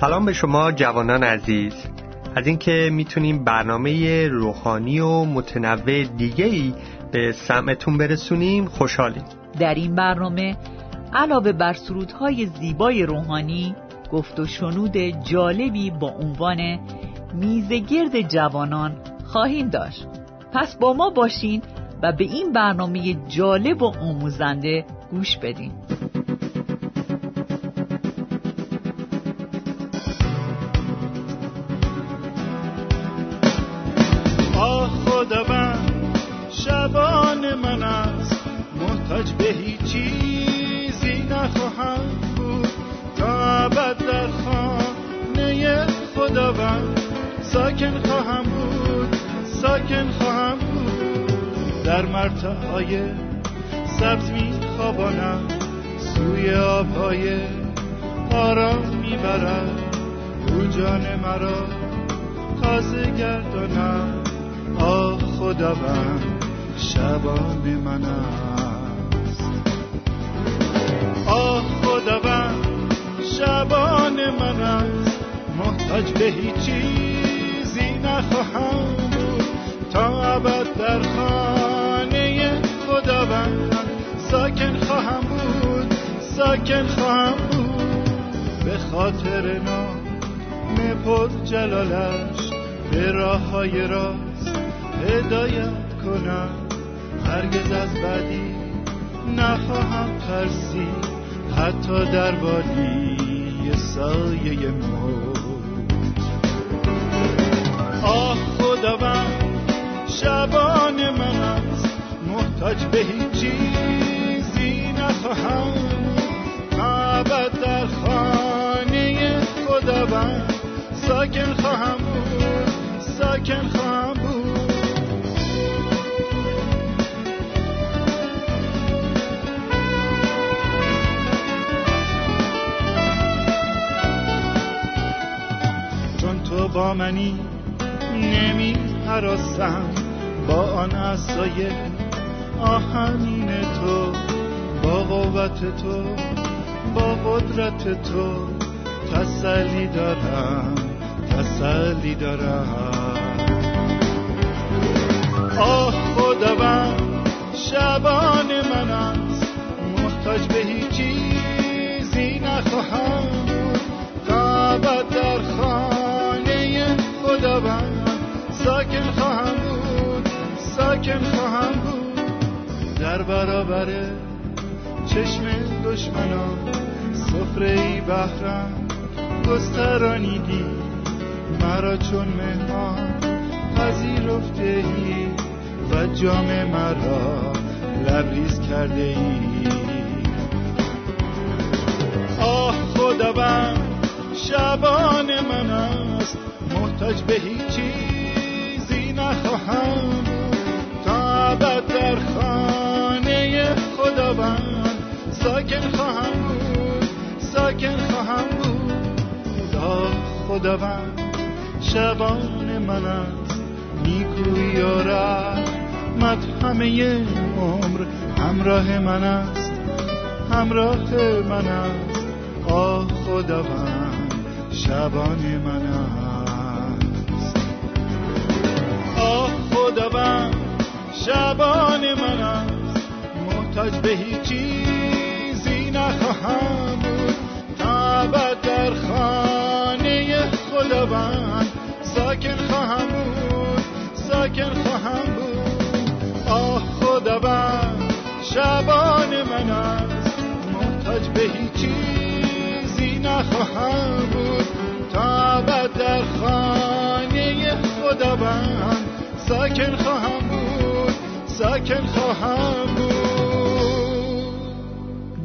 سلام به شما جوانان عزیز. از اینکه می‌تونیم برنامه روحانی و متنوع دیگه ای به سمعتون برسونیم خوشحالیم. در این برنامه علاوه بر سرودهای زیبای روحانی گفت و شنود جالبی با عنوان میزگرد جوانان خواهیم داشت. پس با ما باشین و به این برنامه جالب و آموزنده گوش بدین. محتاج به هیچ چیزی نخواهم بود. تا ابد در خانه خداوند ساکن خواهم بود ساکن خواهم بود. در مرتعای سبز می خوابانم سوی آبهای آرام می‌برد او جان مرا تازه گردانم. آه خداوند شبان من شبان من است. محتاج به هیچ چیزی نخواهم بود. تا ابد در خانه خداوند ساکن خواهم بود. ساکن خواهم بود. به خاطر نام پر جلالش به راه های راست هدایت کنم. هرگز از بدی نخواهم ترسی حتی در وادی سایه موت آه خداوند شبان من است. محتاج به هیچ چیزی نخواهم. ابد در خانه خداوند. ساکن خواهم بود ساکن خواهم با منی نمی حراسم با آن اصای آهنین تو با قوت تو با قدرت تو تسلی دارم تسلی دارم. آه خداوند شبان من است. محتاج به هیچ چیزی نخواهم بود. تا در خانه ساکن خواهم بود. در برابر چشم دشمنان سفره ای بهرم گسترانیدی. مرا چون مهمان پذیرفته ای و جام مرا لبریز کرده ای آه خداوند شبان من است. محتاج به هیچ ساکن خواهم بود ساکن خواهم بود. آه خداوند شبان من است نیکویی و رحمت همه عمر همراه من است همراه من است. آه خداوند شبان من است. آه خداوند شبان من است. محتاج به هیچ بود تا در خانه خداوند ساکن خواهم بود ساکن خواهم بود آه خداوند شبان من است محتاج به هیچ چیزی نخواهم بود تا در خانه خداوند ساکن خواهم بود ساکن خواهم بود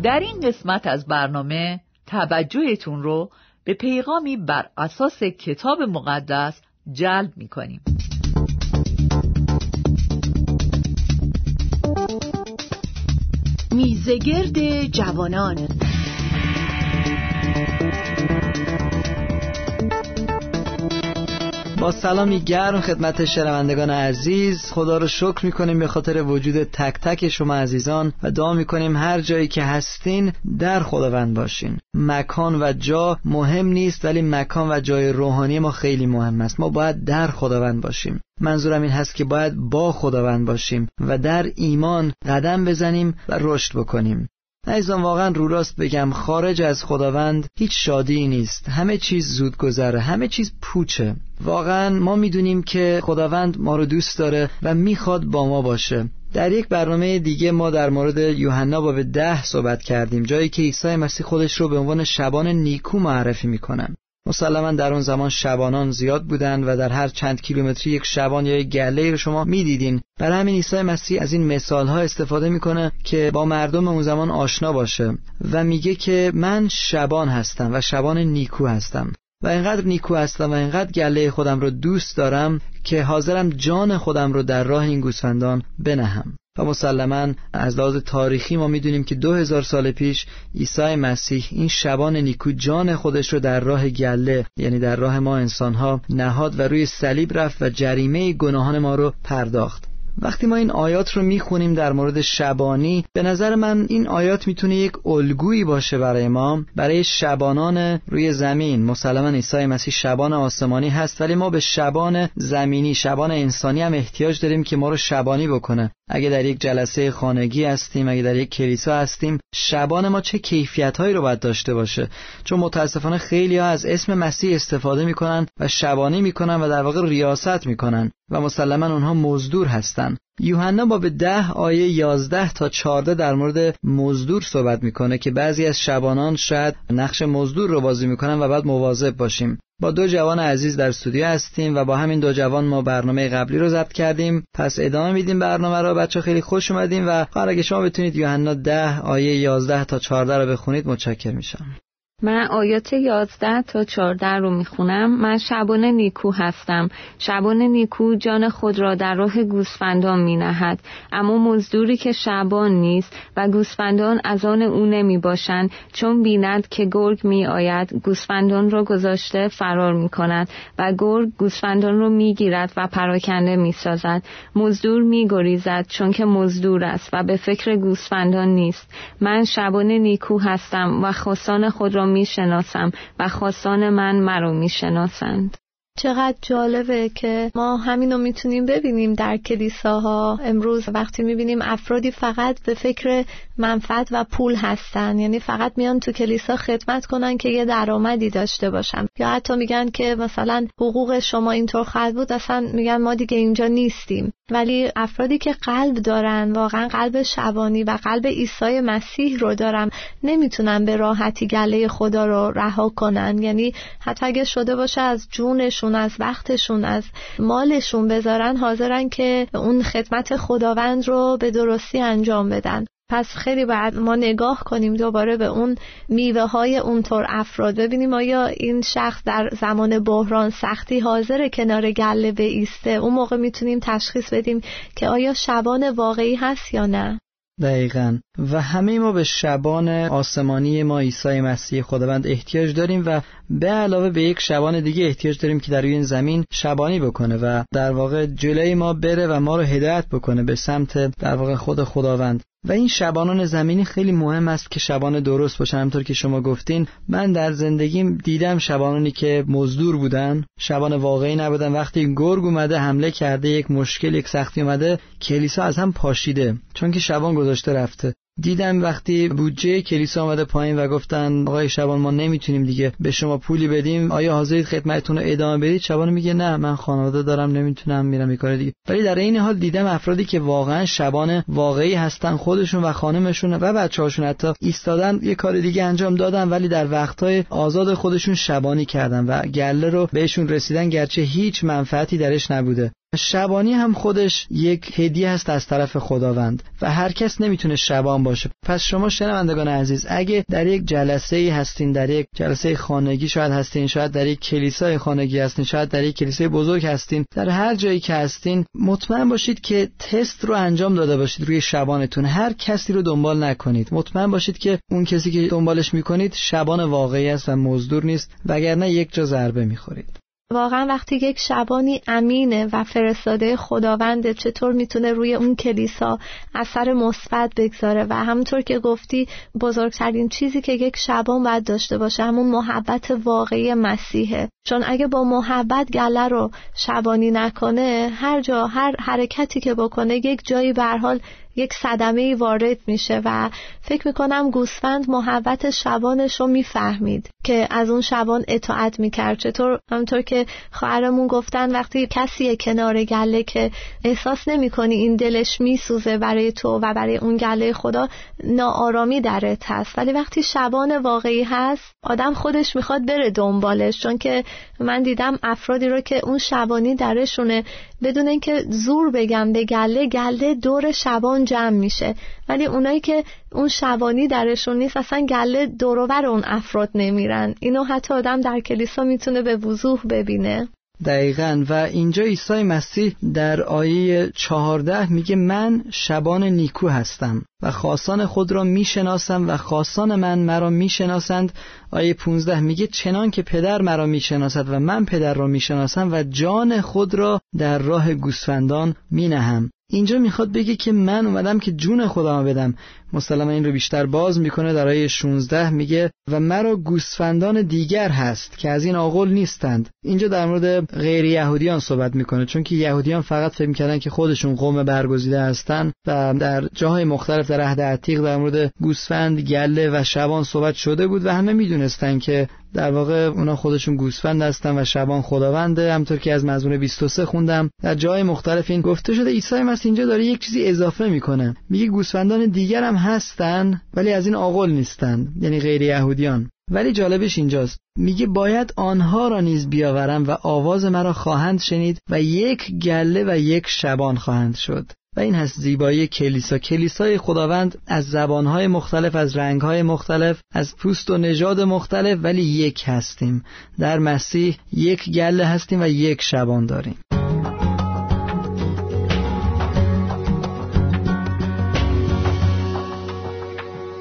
در این قسمت از برنامه توجهتون رو به پیغامی بر اساس کتاب مقدس جلب می کنیم. میزگرد جوانان سلامی گرم خدمت شنوندگان عزیز. خدا رو شکر می‌کنیم به خاطر وجود تک تک شما عزیزان و دعا می‌کنیم هر جایی که هستین در خداوند باشین. مکان و جا مهم نیست ولی مکان و جای روحانی ما خیلی مهم است. ما باید در خداوند باشیم. منظورم این هست که باید با خداوند باشیم و در ایمان قدم بزنیم و رشد بکنیم. عزیزان واقعا رو راست بگم خارج از خداوند هیچ شادی نیست. همه چیز زود گذره همه چیز پوچه. واقعا ما می‌دونیم که خداوند ما رو دوست داره و می‌خواد با ما باشه. در یک برنامه دیگه ما در مورد یوحنا باب ده صحبت کردیم جایی که عیسی مسیح خودش رو به عنوان شبان نیکو معرفی می‌کنن مسلما در اون زمان شبانان زیاد بودند و در هر چند کیلومتری یک شبان یا یک گله رو شما می‌دیدین. برای همین عیسی مسیح از این مثال ها استفاده می‌کنه که با مردم اون زمان آشنا باشه و میگه که من شبان هستم و شبان نیکو هستم و اینقدر نیکو هستم و اینقدر گله خودم رو دوست دارم که حاضرم جان خودم رو در راه این گوسفندان بنهم. و مسلما از لحاظ تاریخی ما می‌دونیم که دو هزار سال پیش عیسی مسیح این شبان نیکو جان خودش رو در راه گله یعنی در راه ما انسانها نهاد و روی صلیب رفت و جریمه گناهان ما رو پرداخت. وقتی ما این آیات رو می‌خونیم در مورد شبانی به نظر من این آیات می‌تونه یک الگویی باشه برای ما برای شبانان روی زمین. مسلما عیسی مسیح شبان آسمانی هست ولی ما به شبان زمینی شبان انسانی هم احتیاج داریم که ما رو شبانی بکنه. اگه در یک جلسه خانگی هستیم اگه در یک کلیسا هستیم شبان ما چه کیفیت هایی رو باید داشته باشه؟ چون متاسفانه خیلی ها از اسم مسیح استفاده می‌کنن و شبانی می‌کنن و در واقع ریاست می‌کنن و مسلما اونها مزدور هستن. یوحنا با به ده آیه یازده تا چارده در مورد مزدور صحبت می‌کنه که بعضی از شبانان شاید نقش مزدور رو بازی می‌کنن و باید مواظب باشیم. با دو جوان عزیز در استودیو هستیم و با همین دو جوان ما برنامه قبلی رو ضبط کردیم. پس ادامه میدیم برنامه رو. بچه خیلی خوش اومدیم و اگه شما بتونید یوحنا ده آیه یازده تا چارده رو بخونید متشکر میشم. من آیات 11 تا 14 رو می‌خونم. من شبان نیکو هستم. شبان نیکو جان خود را در راه گوسفندان مینهد. اما مزدوری که شبان نیست و گوسفندان از آن او نمی باشند چون بیند که گرگ می آید گوسفندان را گذاشته فرار می کند و گرگ گوسفندان را می گیرد و پراکنده می سازد مزدور می گریزد چون که مزدور است و به فکر گوسفندان نیست. من شبان نیکو هستم و خواستان خود را می‌شناسم و خواستان من مرا می‌شناسند. چقدر جالبه که ما همینو می‌تونیم ببینیم در کلیساها. امروز وقتی می‌بینیم افرادی فقط به فکر منفعت و پول هستن یعنی فقط میان تو کلیسا خدمت کنن که یه درآمدی داشته باشن. یا حتی میگن که مثلا حقوق شما اینطور خواهد بود اصلا میگن ما دیگه اینجا نیستیم. ولی افرادی که قلب دارن واقعا قلب شبانی و قلب عیسی مسیح رو دارن نمی‌تونن به راحتی گله خدا رو رها کنن. یعنی حتی اگه شده باشه از جونشون از وقتشون از مالشون بذارن حاضرن که اون خدمت خداوند رو به درستی انجام بدن. پس خیلی باید ما نگاه کنیم دوباره به اون میوه های اونطور افراد. ببینیم آیا این شخص در زمان بحران سختی حاضر کنار گله ایسته اون موقع می‌تونیم تشخیص بدیم که آیا شبان واقعی هست یا نه. دقیقا. و همه ما به شبان آسمانی ما عیسی مسیح خداوند احتیاج داریم و به علاوه به یک شبان دیگه احتیاج داریم که در روی این زمین شبانی بکنه و در واقع جلوی ما بره و ما رو هدایت بکنه به سمت در واقع خود خداوند. و این شبانان زمینی خیلی مهم است که شبان درست باشن همطور که شما گفتین من در زندگیم دیدم شبانانی که مزدور بودن شبان واقعی نبودن. وقتی گرگ اومده حمله کرده یک مشکل یک سختی اومده کلیسا از هم پاشیده چون که شبان گذاشته رفته. دیدم وقتی بودجه کلیسا آمده پایین و گفتن آقای شبان ما نمی‌تونیم دیگه به شما پولی بدیم آیا حاضرید خدمتتون رو ادامه بدید؟ شبان میگه نه من خانواده دارم نمی‌تونم میرم این کار دیگه. ولی در این حال دیدم افرادی که واقعا شبان واقعی هستن خودشون و خانمشون و بچه‌هاشون حتی ایستادن یه کار دیگه انجام دادن ولی در وقتهای آزاد خودشون شبانی کردن و گله رو بهشون رسیدن گرچه هیچ منفعتی درش نبوده. شبانی هم خودش یک هدیه است از طرف خداوند و هر کس نمی‌تونه شبان باشه. پس شما شنوندگان عزیز اگه در یک جلسه ای هستین در یک جلسه خانگی شاید هستین شاید در یک کلیسای خانگی هستین شاید در یک کلیسای بزرگ هستین در هر جایی که هستین مطمئن باشید که تست رو انجام داده باشید روی شبانتون. هر کسی رو دنبال نکنید. مطمئن باشید که اون کسی که دنبالش می‌کنید شبان واقعی است و مزدور نیست وگرنه یک جا ضربه می‌خورید. واقعا وقتی یک شبانی امینه و فرستاده خداونده چطور می‌تونه روی اون کلیسا اثر مثبت بگذاره؟ و همونطور که گفتی بزرگترین چیزی که یک شبان باید داشته باشه همون محبت واقعی مسیحه. چون اگه با محبت گله رو شبانی نکنه هر جا هر حرکتی که بکنه یک جایی به حال یک صدمه وارد میشه و فکر می‌کنم گوسفند محبت شبانش رو می‌فهمید که از اون شبان اطاعت می‌کرد. چطور؟ همونطور که خواهرمون گفتن وقتی کسی کنار گله که احساس نمی‌کنی این دلش میسوزه برای تو و برای اون گله خدا ناآرامی درت هست. ولی وقتی شبان واقعی هست آدم خودش می‌خواد بره دنبالش. چون که من دیدم افرادی رو که اون شبانی درشونه بدون اینکه زور بگم به گله گله دور شبان جمع میشه. ولی اونایی که اون شبانی درشون نیست اصلا گله دورور اون افراد نمیرن. اینو حتی آدم در کلیسا می‌تونه به وضوح ببینه. دقیقا. و اینجا عیسی مسیح در آیه چهارده میگه من شبان نیکو هستم و خاصان خود را می‌شناسم و خاصان من مرا می‌شناسند. آیه 15 میگه چنان که پدر مرا می‌شناسد و من پدر را می‌شناسم و جان خود را در راه گوسفندان مینهم. اینجا می‌خواد بگه که من اومدم که جون خودم بدم. مسلما این رو بیشتر باز می‌کنه در آیه 16 میگه و مرا گوسفندان دیگر هست که از این آقل نیستند. اینجا در مورد غیر یهودیان صحبت می‌کنه چون که یهودیان فقط فکر می‌کردن که خودشون قوم برگزیده هستن و در جاهای مختلف در عهد عتیق در مورد گوسفند گله و شبان صحبت شده بود و همه می‌دونستن که در واقع اونا خودشون گوسفند هستن و شبان خداونده. همطور که از مزمور 23 خوندم در جای مختلف این گفته شده عیسی مسیح اینجا داره یک چیزی اضافه می‌کنه. میگه گوسفندان دیگر هم هستن ولی از این آقل نیستن یعنی غیر یهودیان. ولی جالبش اینجاست. میگه باید آنها را نیز بیاورم و آواز مرا خواهند شنید و یک گله و یک شبان خواهند شد. و این هست زیبایی کلیسا. کلیسای خداوند از زبانهای مختلف از رنگهای مختلف از پوست و نژاد مختلف ولی یک هستیم. در مسیح یک گله هستیم و یک شبان داریم.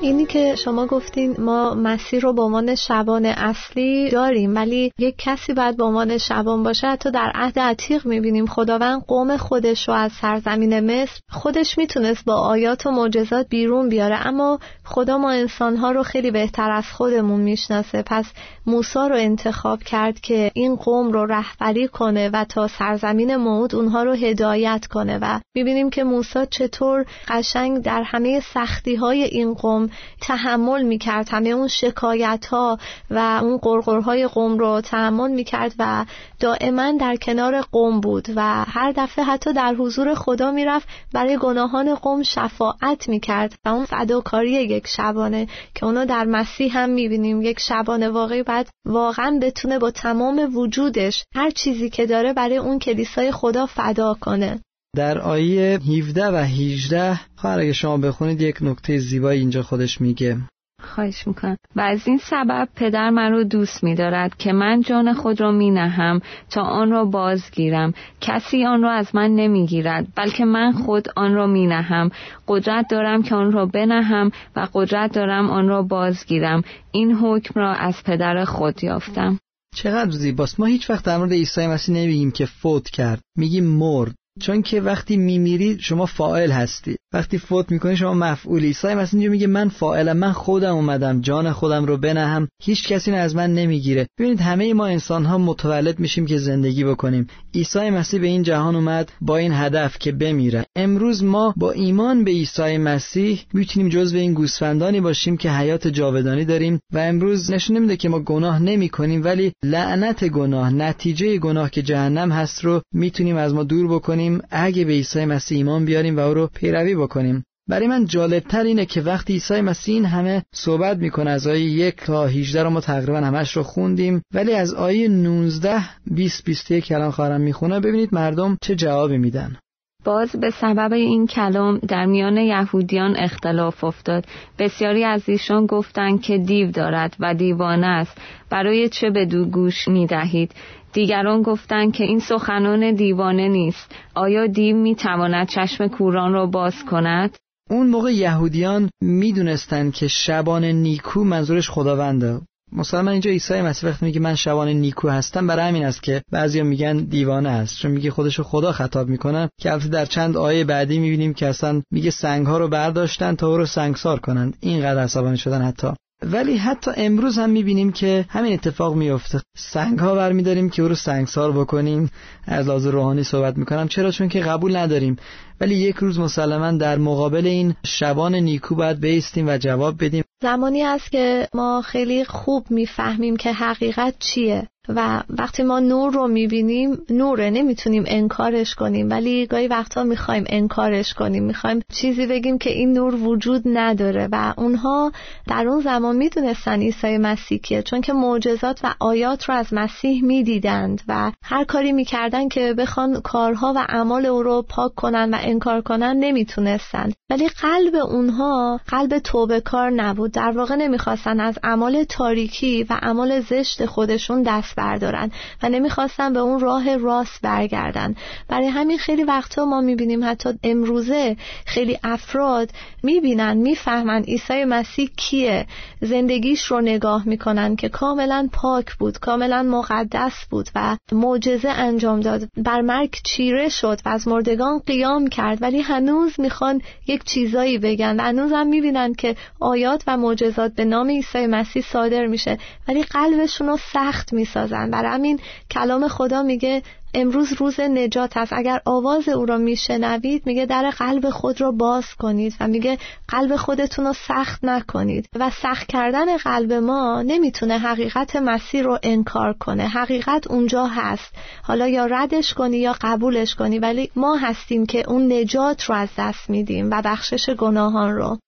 اینی که شما گفتین ما مسیر رو به عنوان شبان اصلی داریم ولی یک کسی باید به عنوان شبان باشه. حتی در عهد عتیق می‌بینیم خداوند قوم خودش رو از سرزمین مصر خودش می‌تونست با آیات و معجزات بیرون بیاره. اما خدا ما انسانها رو خیلی بهتر از خودمون می‌شناسه. پس موسی رو انتخاب کرد که این قوم رو رهبری کنه و تا سرزمین موعود اونها رو هدایت کنه. و می‌بینیم که موسی چطور قشنگ در همه سختی های این قوم تحمل می‌کرد. همه اون شکایت ها و اون قرقرهای قوم رو تحمل می‌کرد و دائما در کنار قوم بود و هر دفعه حتی در حضور خدا می‌رفت برای گناهان قوم شفاعت می‌کرد. و اون فداکاری یک شبانه که اونو در مسیح هم می‌بینیم. یک شبانه واقعی بعد واقعا بتونه با تمام وجودش هر چیزی که داره برای اون کلیسای خدا فدا کنه. در آیه 17 و 18 خواهر اگه شما بخونید یک نکته زیبایی اینجا خودش میگه. خواهش می‌کنم. و از این سبب پدر من رو دوست میدارد که من جان خود را می نهم تا آن را بازگیرم. کسی آن را از من نمی‌گیرد بلکه من خود آن را می نهم قدرت دارم که آن را بنهم و قدرت دارم آن را بازگیرم. این حکم را از پدر خود یافتم. چقدر زیباست. ما هیچ وقت در مورد عیسی مسیح نمیگیم که فوت کرد. میگیم مرد. چون که وقتی میمیرید شما فائل هستی. وقتی فوت می‌کنی شما مفعولی. عیسی مسیح اینجا میگه من فائلم من خودم اومدم جان خودم رو بنهم. هیچ کسی از من نمی‌گیره. ببینید همه ما انسان ها متولد میشیم که زندگی بکنیم. عیسی مسیح به این جهان اومد با این هدف که بمیره. امروز ما با ایمان به عیسی مسیح می‌تونیم جزو این گوسفندانی باشیم که حیات جاودانی داریم. و امروز نشون نمیده که ما گناه نمی کنیم ولی لعنت گناه نتیجه گناه که جهنم هست رو می‌تونیم از ما دور بکنیم. اگه به عیسی مسیح ایمان بیاریم و او رو پیروی بکنیم. برای من جالبتر اینه که وقتی عیسی مسیح این همه صحبت می‌کنه از آیه یک تا 18 رو ما تقریبا همش رو خوندیم ولی از آیه 19 20 21 کلام خواهرم می‌خونه ببینید مردم چه جوابی میدن. باز به سبب این کلام در میان یهودیان اختلاف افتاد. بسیاری از ایشان گفتند که دیو دارد و دیوانه است. برای چه به دو گوش می دهید دیگران گفتند که این سخنان دیوانه نیست. آیا دیو می تواند چشم کوران را باز کند؟ اون موقع یهودیان می‌دونستند که شبان نیکو منظورش خداونده. مثلا اینجا عیسی مسیح وقتی میگه من شبان نیکو هستم برای همین است که بعضیا میگن دیوانه است. چون میگه خودشو خدا خطاب می‌کنه که البته در چند آیه بعدی می‌بینیم که اصلا میگه سنگ ها رو برداشتن تا او رو سنگسار کنند اینقدر عصبانی شدن حتی. ولی حتی امروز هم می‌بینیم که همین اتفاق میفته سنگ ها برمیداریم که او رو سنگسار بکنیم. از لحاظ روحانی صحبت می‌کنم. چرا؟ چون که قبول نداریم. ولی یک روز مسلما در مقابل این شبان نیکو باید بیستیم و جواب بدیم. زمانی است که ما خیلی خوب می‌فهمیم که حقیقت چیه و وقتی ما نور رو می‌بینیم نوره نمی‌تونیم انکارش کنیم ولی گاهی وقتا می‌خوایم انکارش کنیم می‌خوایم چیزی بگیم که این نور وجود نداره و اونها در اون زمان می‌دونستن عیسی مسیح کیه چون که معجزات و آیات رو از مسیح می‌دیدند و هر کاری می‌کردن که بخوان کارها و اعمال او رو پاک کنن و انکار کنن نمی‌تونستن. ولی قلب اونها قلب توبه کار نبود. در واقع نمی‌خواستن از اعمال تاریکی و اعمال زشت خودشون دست بردارن و نمی‌خواستن به اون راه راست برگردن. برای همین خیلی وقتا ما می‌بینیم حتی امروزه خیلی افراد می‌بینن می‌فهمن عیسی مسیح کیه. زندگیش رو نگاه می‌کنن که کاملا پاک بود کاملا مقدس بود و معجزه انجام داد. بر مرگ چیره شد و از مردگان قیام کرد ولی هنوز می‌خوان یک چیزایی بگن. و هنوز هم می‌بینن که آیات و معجزات به نام عیسی مسیح صادر میشه ولی قلبشون رو سخت می‌سازن. برای همین کلام خدا میگه امروز روز نجات است اگر آواز او را میشنوید میگه در قلب خود را باز کنید و میگه قلب خودتون رو سخت نکنید. و سخت کردن قلب ما نمی‌تونه حقیقت مسیح رو انکار کنه. حقیقت اونجا هست. حالا یا ردش کنی یا قبولش کنی ولی ما هستیم که اون نجات رو از دست میدیم و بخشش گناهان رو.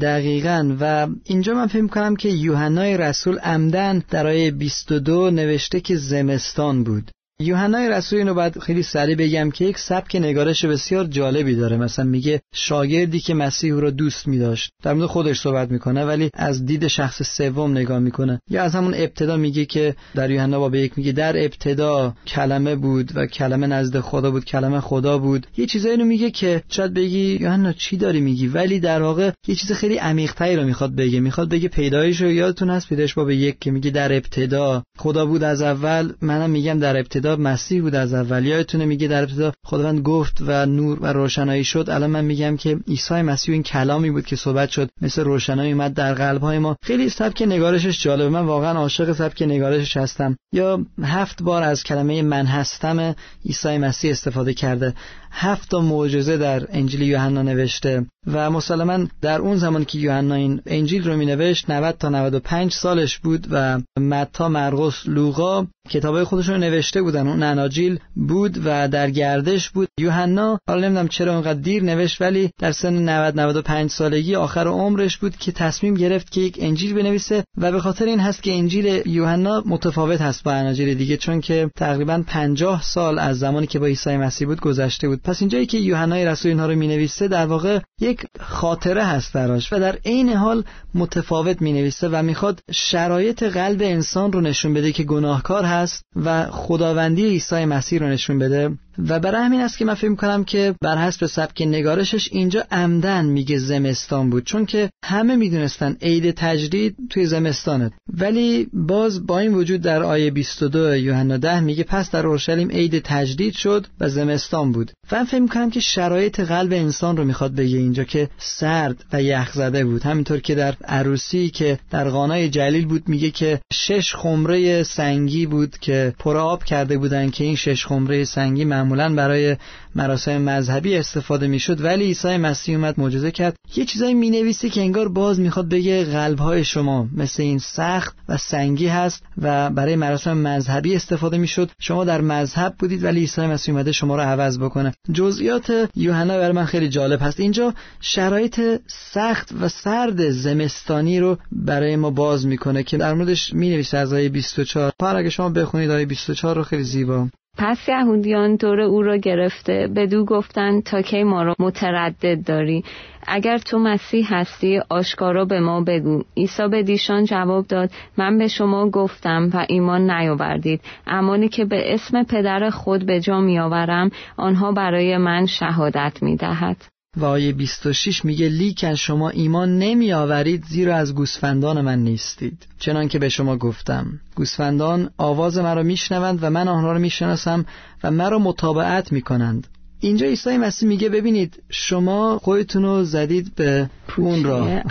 دقیقا. و اینجا من فکر کنم که یوحنای رسول عمدن در آیه 22 نوشته که زمستان بود. یوحنای رسول اینو باید خیلی سریع بگم که یک سبک نگارش بسیار جالبی داره. مثلا میگه شاگردی که مسیح رو دوست میداشت. در مورد خودش صحبت می‌کنه ولی از دید شخص سوم نگاه می‌کنه. یا از همون ابتدا میگه که در یوحنا باب یک میگه در ابتدا کلمه بود و کلمه نزد خدا بود کلمه خدا بود. یه چیزایی رو میگه که شاید بگی یوحنا چی داری میگی؟ ولی در واقع یه چیز خیلی عمیق‌تری رو می‌خواد بگه. می‌خواد بگه پیدایش رو یادتون هست پیدایش باب یک که میگه در ابتدا خدا بود از اول. منم میگم در ابتدا مسیح بود از اول. یادتونه میگه در ابتدا خداوند گفت و نور و روشنایی شد. الان من میگم که عیسی مسیح این کلامی بود که صحبت شد. مثل روشنایی اومد در قلب های ما. خیلی سبک نگارشش جالبه. من واقعا عاشق سبک نگارشش هستم. یا هفت بار از کلمه من هستم عیسی مسیح استفاده کرده. هفت تا معجزه در انجیل یوحنا نوشته و مسلما در اون زمان که یوحنا این انجیل رو مینوشت 90 تا 95 سالش بود و متا مرقس لوقا کتابای خودشون رو نوشته بودن. اون اناجیل بود و در گردش بود. یوحنا حالا نمی‌دونم چرا اونقدر دیر نوشت ولی در سن 90 95 سالگی آخر عمرش بود که تصمیم گرفت که یک انجیل بنویسه و به خاطر این هست که انجیل یوحنا متفاوت هست با اناجیل دیگه چون که تقریبا 50 سال از زمانی که با عیسی مسیح بود گذشته بود. پس اینجایی که یوحنای رسول اینها رو می‌نویسه در واقع یک خاطره هست براش و در عین حال متفاوت می‌نویسه و می‌خواد شرایط قلب انسان رو نشون بده که گناهکار هست و خداوندی عیسی مسیح رو نشون بده. و برای همین است که من فکر کنم که بر حسب سبک نگارشش اینجا عمدن میگه زمستان بود چون که همه می‌دونستن عید تجدید توی زمستانه. ولی باز با این وجود در آیه 22 یوحنا 10 میگه پس در اورشلیم عید تجدید شد و زمستان بود. و من فکر کنم که شرایط قلب انسان رو می‌خواد بگه اینجا که سرد و یخ زده بود. همینطور که در عروسی که در قانای جلیل بود میگه که شش خمره سنگی بود که پر آب کرده بودن که این شش خمره سنگی معمولا برای مراسم مذهبی استفاده می‌شد ولی عیسی مسیح اومد معجزه کرد. یه چیزایی می‌نویسه که انگار باز می‌خواد بگه قلبهای شما مثل این سخت و سنگی هست و برای مراسم مذهبی استفاده می‌شد. شما در مذهب بودید ولی عیسی مسیح اومده شما رو عوض بکنه. جزئیات یوحنا برای من خیلی جالب هست. اینجا شرایط سخت و سرد زمستانی رو برای ما باز می‌کنه که در موردش می‌نویسه از آیه 24 پر اگه شما بخونید آیه 24 رو خیلی زیبا. پس یهودیان دور او را گرفته بدو گفتند تا کی ما را متردد داری؟ اگر تو مسیح هستی آشکارا به ما بگو. عیسی به دیشان جواب داد من به شما گفتم و ایمان نیاوردید. امانی که به اسم پدر خود به جا میآورم آنها برای من شهادت می‌دهد. و آیه 26 میگه لیکن شما ایمان نمی آورید زیرا از گوسفندان من نیستید. چنان که به شما گفتم گوسفندان آواز مرا میشنوند و من آنها را می‌شناسم و مرا مطابعت می‌کنند. اینجا عیسی مسیح میگه ببینید شما خودتون رو زدید به اون را.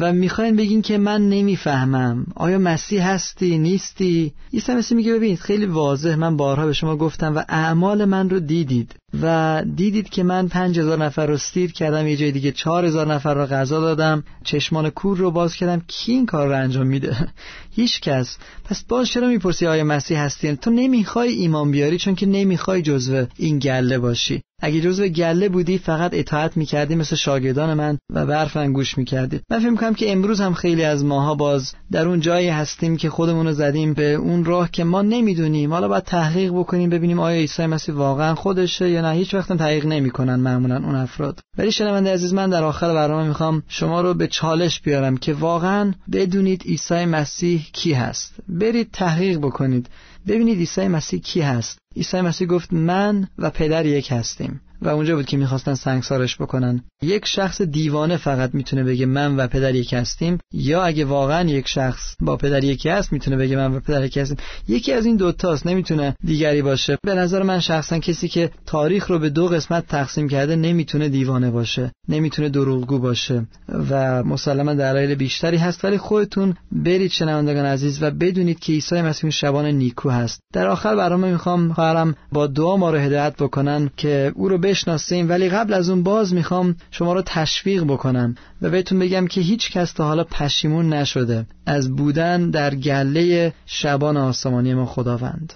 و می‌خواین بگین که من نمی‌فهمم. آیا مسیح هستی؟ نیستی؟ عیسی مسیح میگه ببینید خیلی واضح. من بارها به شما گفتم و اعمال من رو دیدید. و دیدید که من پنج هزار نفر رو استیر کردم یه جای دیگه چهار هزار نفر رو غذا دادم. چشمان کور رو باز کردم. کی این کار رو انجام میده؟ هیچ کس. پس باز چرا می‌پرسی آیا مسیح هستی؟ تو نمی‌خوای ایمان بیاری چون که نمی‌خوای جزو این گله باشی. اگه جزو گله بودی فقط اطاعت می‌کردی مثل شاگردان من و برف من گوش می‌کردی. من فکر می‌کنم که امروز هم خیلی از ماها باز در اون جایی هستیم که خودمون رو زدیم به اون راه که ما نمی‌دونیم. حالا باید تحقیق بکنیم ببینیم آیا عیسی مسیح واقعا خودشه یا نه. هیچ وقت تحقیق نمی‌کنن معمولا اون افراد. ولی شنونده عزیز من در آخر برنامه می‌خوام شما رو به چالش بیارم که واقعا بدونید عیسی مسیح کی هست. برید تحقیق بکنید. ببینید عیسی مسیح کی هست. عیسی مسیح گفت من و پدر یک هستیم. و اونجا بود که می‌خواستن سنگسارش بکنن. یک شخص دیوانه فقط می‌تونه بگه من و پدر یک هستیم یا اگه واقعا یک شخص با پدر یکی هست می‌تونه بگه من و پدر یکی هستیم. یکی از این دوتاست نمی‌تونه دیگری باشه. به نظر من شخصا کسی که تاریخ رو به دو قسمت تقسیم کرده نمی‌تونه دیوانه باشه نمی‌تونه دروغگو باشه و مسلما دلایل بیشتری هست. ولی خودتون برید شنوندگان عزیز و بدونید که عیسی مسیح شبان نیکو هست. در آخر برنامه می‌خوام خواهرم با دعا ما رو هدایت بکنن که او رو بشناسیم ولی قبل از اون باز می‌خوام شما رو تشویق بکنم و بهتون بگم که هیچ کس تا حالا پشیمون نشده. از بودن در گله شبان آسمانی ما خداوند.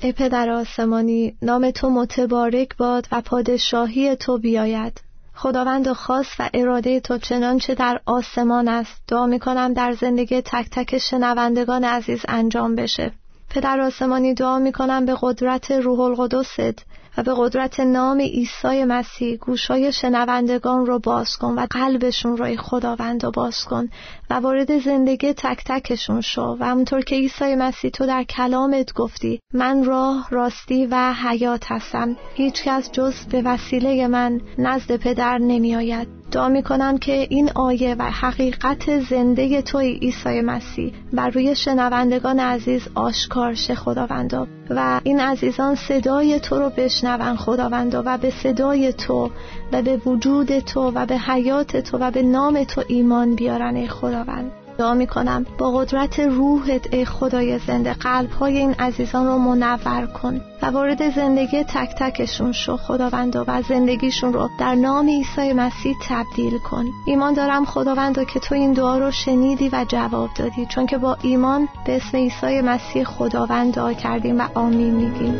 ای پدر آسمانی نام تو متبارک باد و پادشاهی تو بیاید. خداوند خاص و اراده تو چنانچه در آسمان است. دعا می‌کنم در زندگی تک تک شنوندگان عزیز انجام بشه. پدر آسمانی دعا می‌کنم به قدرت روح القدست و به قدرت نام عیسی مسیح گوشای شنوندگان رو باز کن و قلبشون رو خداوند رو باز کن و وارد زندگی تک تکشون شو و همونطور که عیسی مسیح تو در کلامت گفتی من راه راستی و حیات هستم. هیچکس جز به وسیله من نزد پدر نمی آید دعا می کنم که این آیه و حقیقت زنده توی عیسی مسیح بر روی شنوندگان عزیز آشکار شه خداوندا و این عزیزان صدای تو رو بشنون خداوندا و به صدای تو و به وجود تو و به حیات تو و به نام تو ایمان بیارن ای خداوند. دعا می کنم با قدرت روحت ای خدای زنده قلب های این عزیزان رو منور کن و وارد زندگی تک تکشون شو خداوند و زندگیشون رو در نام عیسی مسیح تبدیل کن. ایمان دارم خداوند که تو این دعا رو شنیدی و جواب دادی چون که با ایمان به اسم عیسی مسیح خداوند دعا کردیم و آمین میگیم.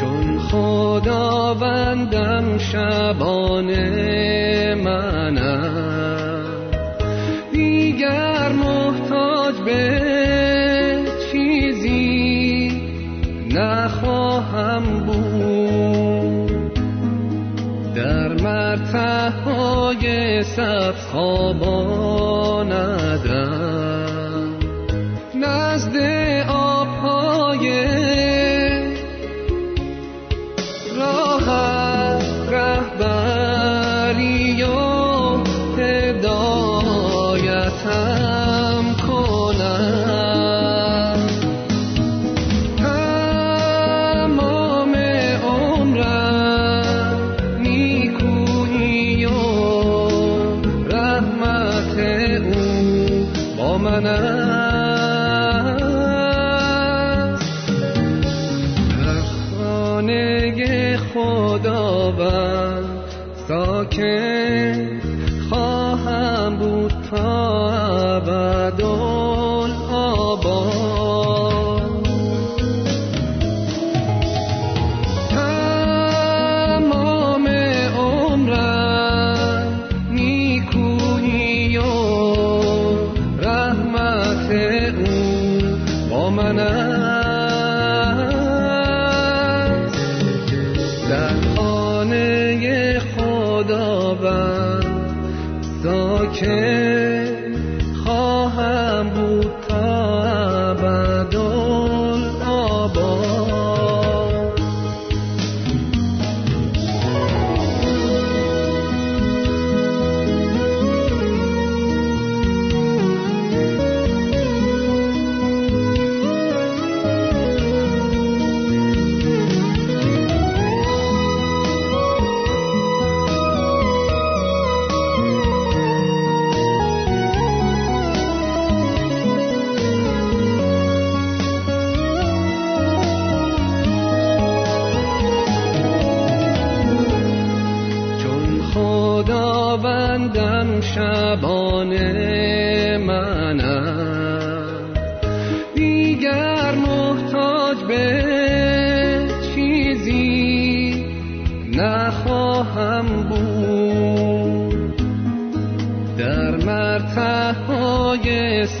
چون خداوندم شبان منم دیگر محتاج به چیزی نخواهم بود. در مرتع های سبز خواباندم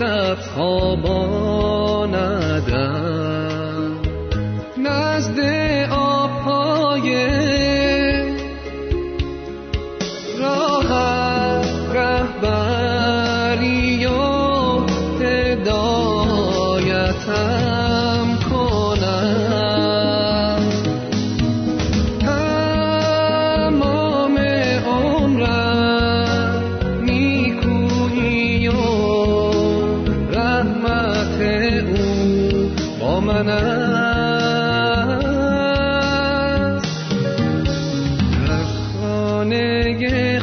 مرتهای سبز که